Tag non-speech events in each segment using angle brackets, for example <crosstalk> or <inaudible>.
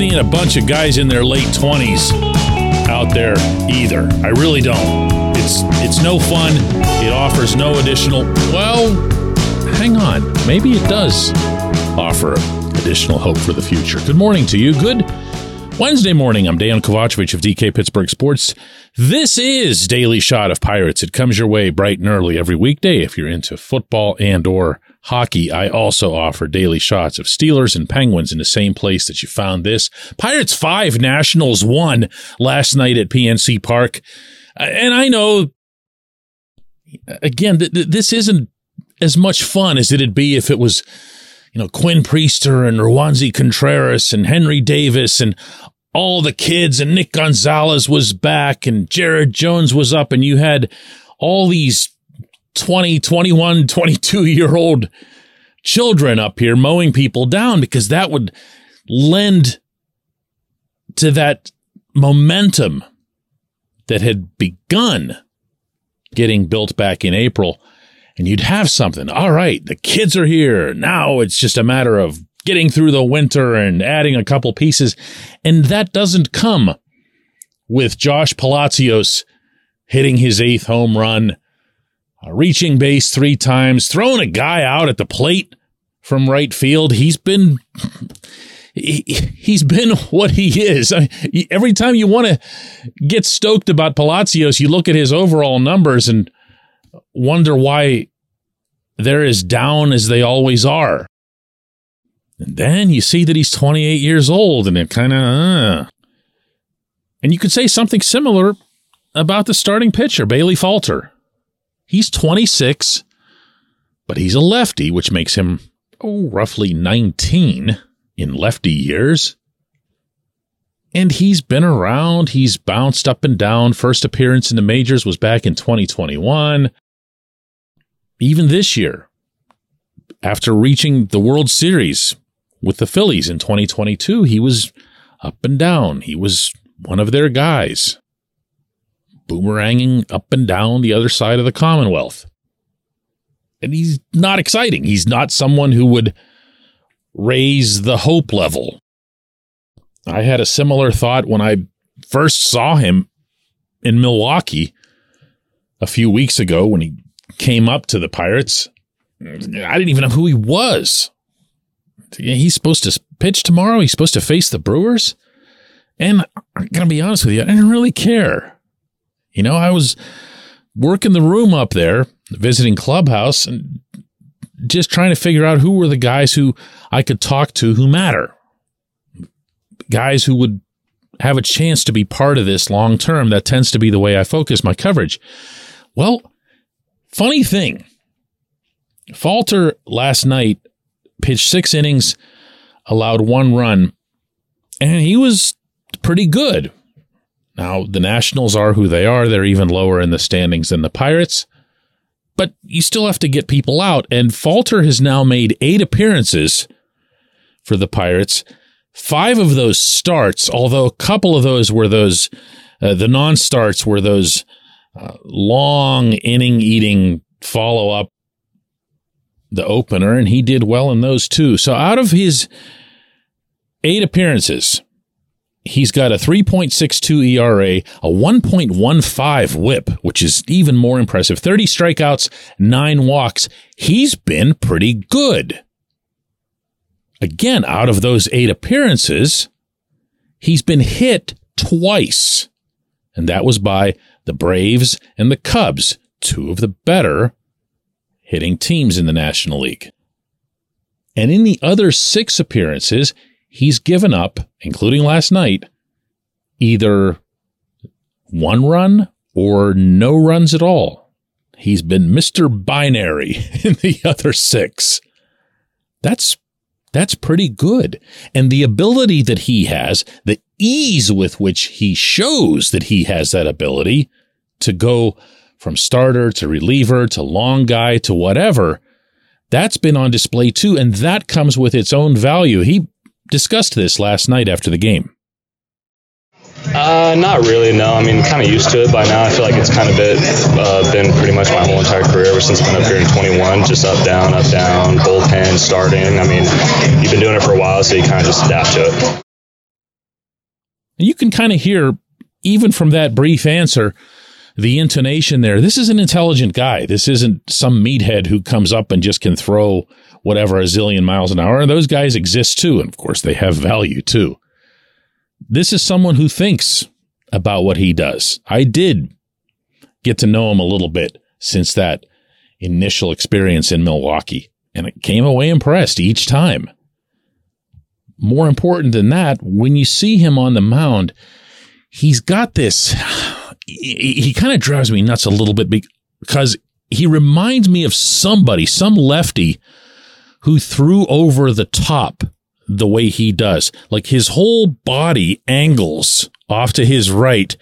Seeing a bunch of guys in their late 20s out there either. I really don't. It's it's no fun. It offers no additional well, hang on. Maybe it does offer additional hope for the future. Good morning to you. Good Wednesday morning. I'm Dejan Kovacevic of DK Pittsburgh Sports. This is Daily Shot of Pirates. It comes your way bright and early every weekday if you're into football and or hockey. I also offer daily shots of Steelers and Penguins in the same place that you found this. Pirates 5, Nationals 1 last night at PNC Park. Uh, and I know again th- th- this isn't as much fun as it'd be if it was you know, Quinn Priester and Roansy Contreras and Henry Davis and all the kids and Nick Gonzalez was back and Jared Jones was up and you had all these 20, 21, 22 year old children up here mowing people down because that would lend to that momentum that had begun getting built back in April and you'd have something. All right, the kids are here. Now it's just a matter of getting through the winter and adding a couple pieces. And that doesn't come with Josh Palacios hitting his eighth home run, reaching base three times, throwing a guy out at the plate from right field. He's been. He, has been <laughs> what he is. I every time you want to get stoked about Palacios, you look at his overall numbers and wonder why they're as down as they always are. And then you see that he's 28 years old and it kind of, uh. and you could say something similar about the starting pitcher, Bailey Falter. He's 26, but he's a lefty, which makes him, oh, roughly 19 in lefty years. And he's been around. He's bounced up and down. First appearance in the majors was back in 2021 even this year, after reaching the World Series with the Phillies in 2022, he was up and down. He was one of their guys, boomeranging up and down the other side of the Commonwealth. And he's not exciting. He's not someone who would raise the hope level. I had a similar thought when I first saw him in Milwaukee a few weeks ago when he came up to the Pirates. I didn't even know who he was. He's supposed to pitch tomorrow. He's supposed to face the Brewers. And I'm going to be honest with you, I didn't really care. You know, I was working the room up there, visiting Clubhouse, and just trying to figure out who were the guys who I could talk to who matter. Guys who would have a chance to be part of this long term. That tends to be the way I focus my coverage. Well, Funny thing, Falter last night pitched six innings, allowed one run, and he was pretty good. Now, the Nationals are who they are. They're even lower in the standings than the Pirates, but you still have to get people out. And Falter has now made eight appearances for the Pirates. Five of those starts, although a couple of those were those, uh, the non starts were those uh, long inning eating follow up the opener, and he did well in those too. So out of his eight appearances, He's got a 3.62 ERA, a 1.15 WHIP, which is even more impressive. 30 strikeouts, nine walks. He's been pretty good. Again, out of those eight appearances, he's been hit twice. And that was by the Braves and the Cubs, two of the better hitting teams in the National League. And in the other six appearances, he's given up, including last night, either one run or no runs at all. He's been Mr. Binary <laughs> in the other six. That's that's pretty good. And the ability that he has, the ease with which he shows that he has that ability to go from starter to reliever to long guy to whatever, that's been on display too. And that comes with its own value. He discussed this last night after the game. Uh, not really. No, I mean, kind of used to it by now. I feel like it's kind of been uh, been pretty much my whole entire career ever since I've been up here in 21. Just up, down, up, down, bullpen, starting. I mean, you've been doing it for a while, so you kind of just adapt to it. And you can kind of hear, even from that brief answer, the intonation there. This is an intelligent guy. This isn't some meathead who comes up and just can throw whatever a zillion miles an hour. And those guys exist too. And of course, they have value too. This is someone who thinks about what he does. I did get to know him a little bit since that initial experience in Milwaukee, and I came away impressed each time. More important than that, when you see him on the mound, he's got this. He, he kind of drives me nuts a little bit because he reminds me of somebody, some lefty who threw over the top the way he does. Like his whole body angles off to his right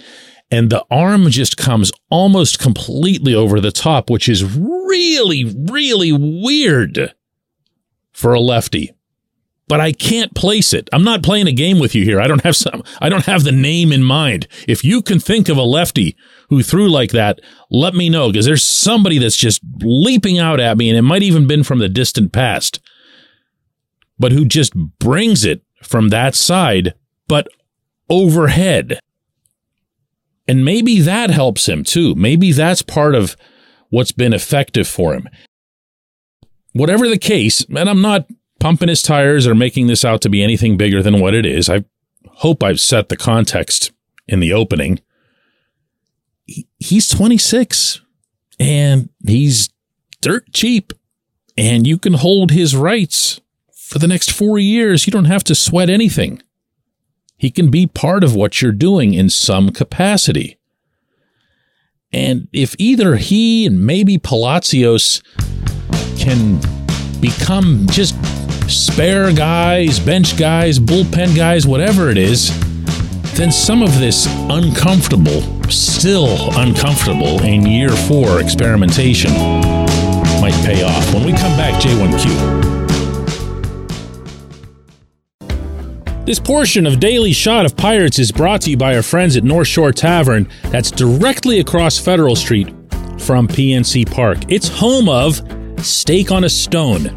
and the arm just comes almost completely over the top, which is really, really weird for a lefty. But I can't place it. I'm not playing a game with you here. I don't have some, I don't have the name in mind. If you can think of a lefty who threw like that, let me know because there's somebody that's just leaping out at me and it might even been from the distant past but who just brings it from that side, but overhead. And maybe that helps him too. Maybe that's part of what's been effective for him. Whatever the case, and I'm not pumping his tires or making this out to be anything bigger than what it is. I hope I've set the context in the opening. He's 26 and he's dirt cheap and you can hold his rights for the next four years, you don't have to sweat anything. He can be part of what you're doing in some capacity. And if either he and maybe Palacios can become just spare guys, bench guys, bullpen guys, whatever it is, then some of this uncomfortable, still uncomfortable in year four experimentation might pay off. When we come back, J1Q. This portion of Daily Shot of Pirates is brought to you by our friends at North Shore Tavern, that's directly across Federal Street from PNC Park. It's home of Steak on a Stone,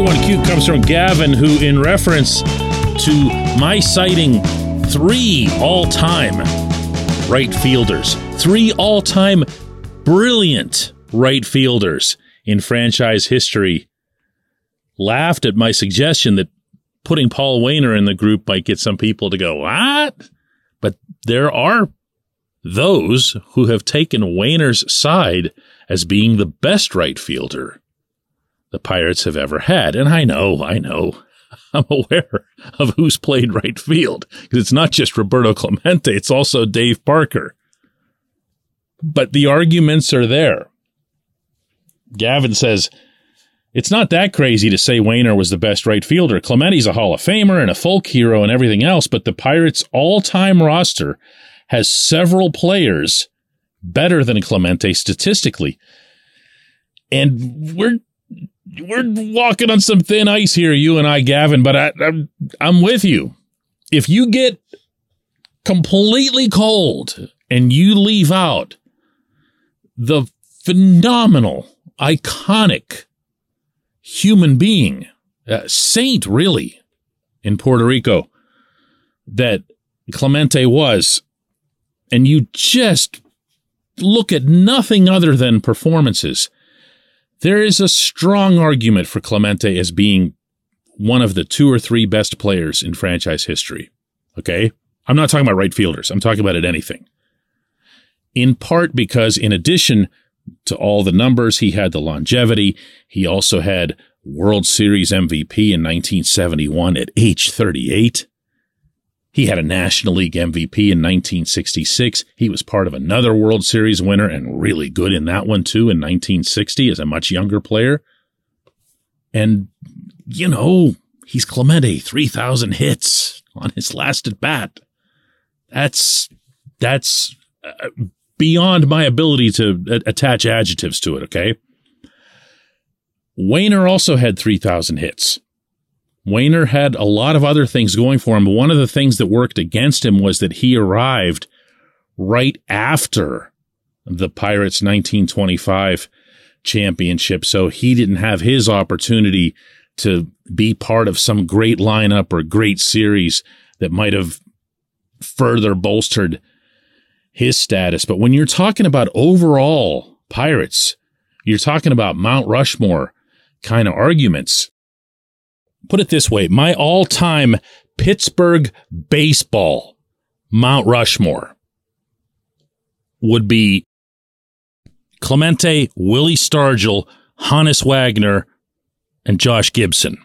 Today's J1Q comes from Gavin, who, in reference to my citing three all time right fielders, three all time brilliant right fielders in franchise history, laughed at my suggestion that putting Paul Waner in the group might get some people to go, what? But there are those who have taken Waner's side as being the best right fielder the Pirates have ever had. And I know, I know, <laughs> I'm aware of who's played right field because it's not just Roberto Clemente, it's also Dave Parker. But the arguments are there. Gavin says, it's not that crazy to say Waner was the best right fielder. Clemente's a Hall of Famer and a folk hero and everything else, but the Pirates' all time roster has several players better than Clemente statistically. And we're we're walking on some thin ice here, you and I, Gavin, but I, I'm, I'm with you. If you get completely cold and you leave out the phenomenal, iconic human being, uh, saint really, in Puerto Rico that Clemente was, and you just look at nothing other than performances, there is a strong argument for Clemente as being one of the two or three best players in franchise history. Okay? I'm not talking about right fielders. I'm talking about at anything. In part because, in addition to all the numbers, he had the longevity. He also had World Series MVP in 1971 at age 38. He had a National League MVP in 1966. He was part of another World Series winner and really good in that one too in 1960 as a much younger player. And, you know, he's Clemente, 3,000 hits on his last at bat. That's, that's uh, beyond my ability to attach adjectives to it, okay? Waner also had 3,000 hits. Waner had a lot of other things going for him. One of the things that worked against him was that he arrived right after the Pirates 1925 championship. So he didn't have his opportunity to be part of some great lineup or great series that might have further bolstered his status. But when you're talking about overall Pirates, you're talking about Mount Rushmore kind of arguments put it this way my all time Pittsburgh baseball Mount Rushmore would be Clemente, Willie Stargell, Honus Wagner, and Josh Gibson.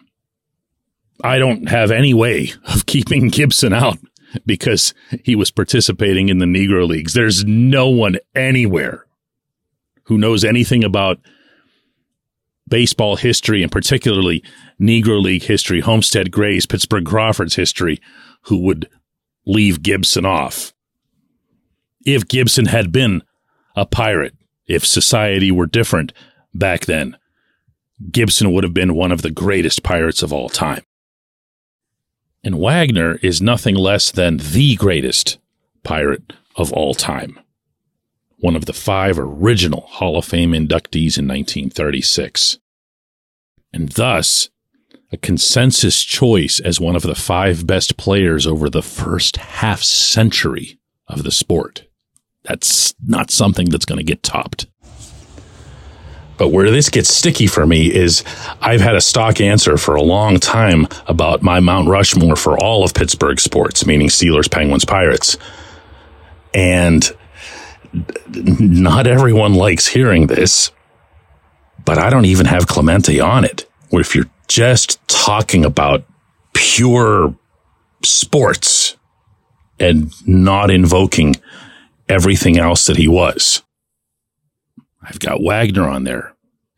I don't have any way of <laughs> keeping Gibson out because he was participating in the Negro Leagues. There's no one anywhere who knows anything about baseball history and particularly Negro League history, Homestead Grays, Pittsburgh Crawfords history, who would leave Gibson off. If Gibson had been a pirate, if society were different back then, Gibson would have been one of the greatest pirates of all time. And Wagner is nothing less than the greatest pirate of all time. One of the five original Hall of Fame inductees in 1936. And thus, a consensus choice as one of the five best players over the first half century of the sport. That's not something that's going to get topped. But where this gets sticky for me is I've had a stock answer for a long time about my Mount Rushmore for all of Pittsburgh sports, meaning Steelers, Penguins, Pirates. And not everyone likes hearing this, but I don't even have Clemente on it. If you're just talking about pure sports and not invoking everything else that he was. I've got Wagner on there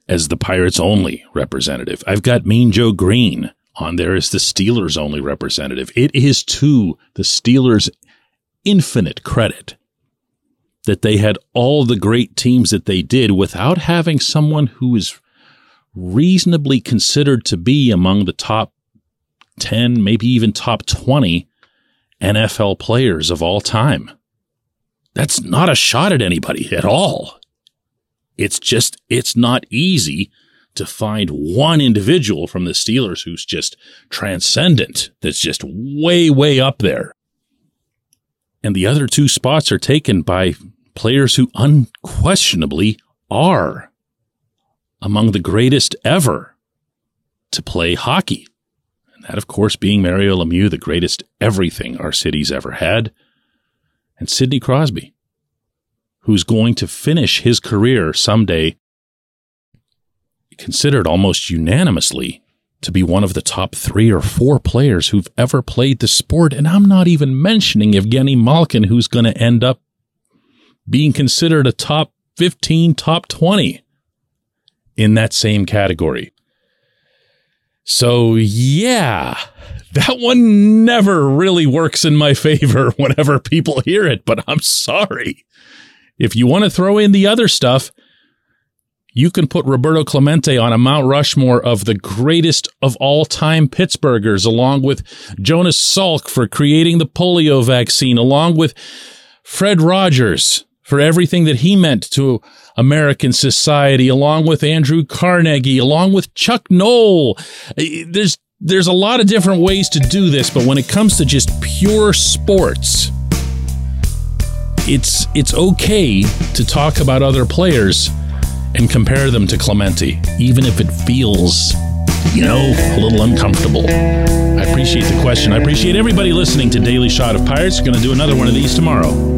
as the Pirates only representative. I've got Mean Joe Greene on there as the Steelers only representative. It is to the Steelers' infinite credit that they had all the great teams that they did without having someone who is reasonably considered to be among the top 10, maybe even top 20 NFL players of all time. That's not a shot at anybody at all. It's just, it's not easy to find one individual from the Steelers who's just transcendent, that's just way, way up there. And the other two spots are taken by players who unquestionably are among the greatest ever to play hockey. And that, of course, being Mario Lemieux, the greatest everything our city's ever had, and Sidney Crosby, who's going to finish his career someday, considered almost unanimously to be one of the top three or four players who've ever played the sport. And I'm not even mentioning Evgeny Malkin, who's going to end up being considered a top 15, top 20 in that same category. So, yeah, that one never really works in my <laughs> favor whenever people hear it, but I'm sorry. If you want to throw in the other stuff, you can put Roberto Clemente on a Mount Rushmore of the greatest of all time Pittsburghers, along with Jonas Salk for creating the polio vaccine, along with Fred Rogers for everything that he meant to American society, along with Andrew Carnegie, along with Chuck Noll. There's there's a lot of different ways to do this, but when it comes to just pure sports, it's it's okay to talk about other players and compare them to Clemente, even if it feels, you know, a little uncomfortable. I appreciate the question. I appreciate everybody listening to Daily Shot of Pirates. We're going to do another one of these tomorrow.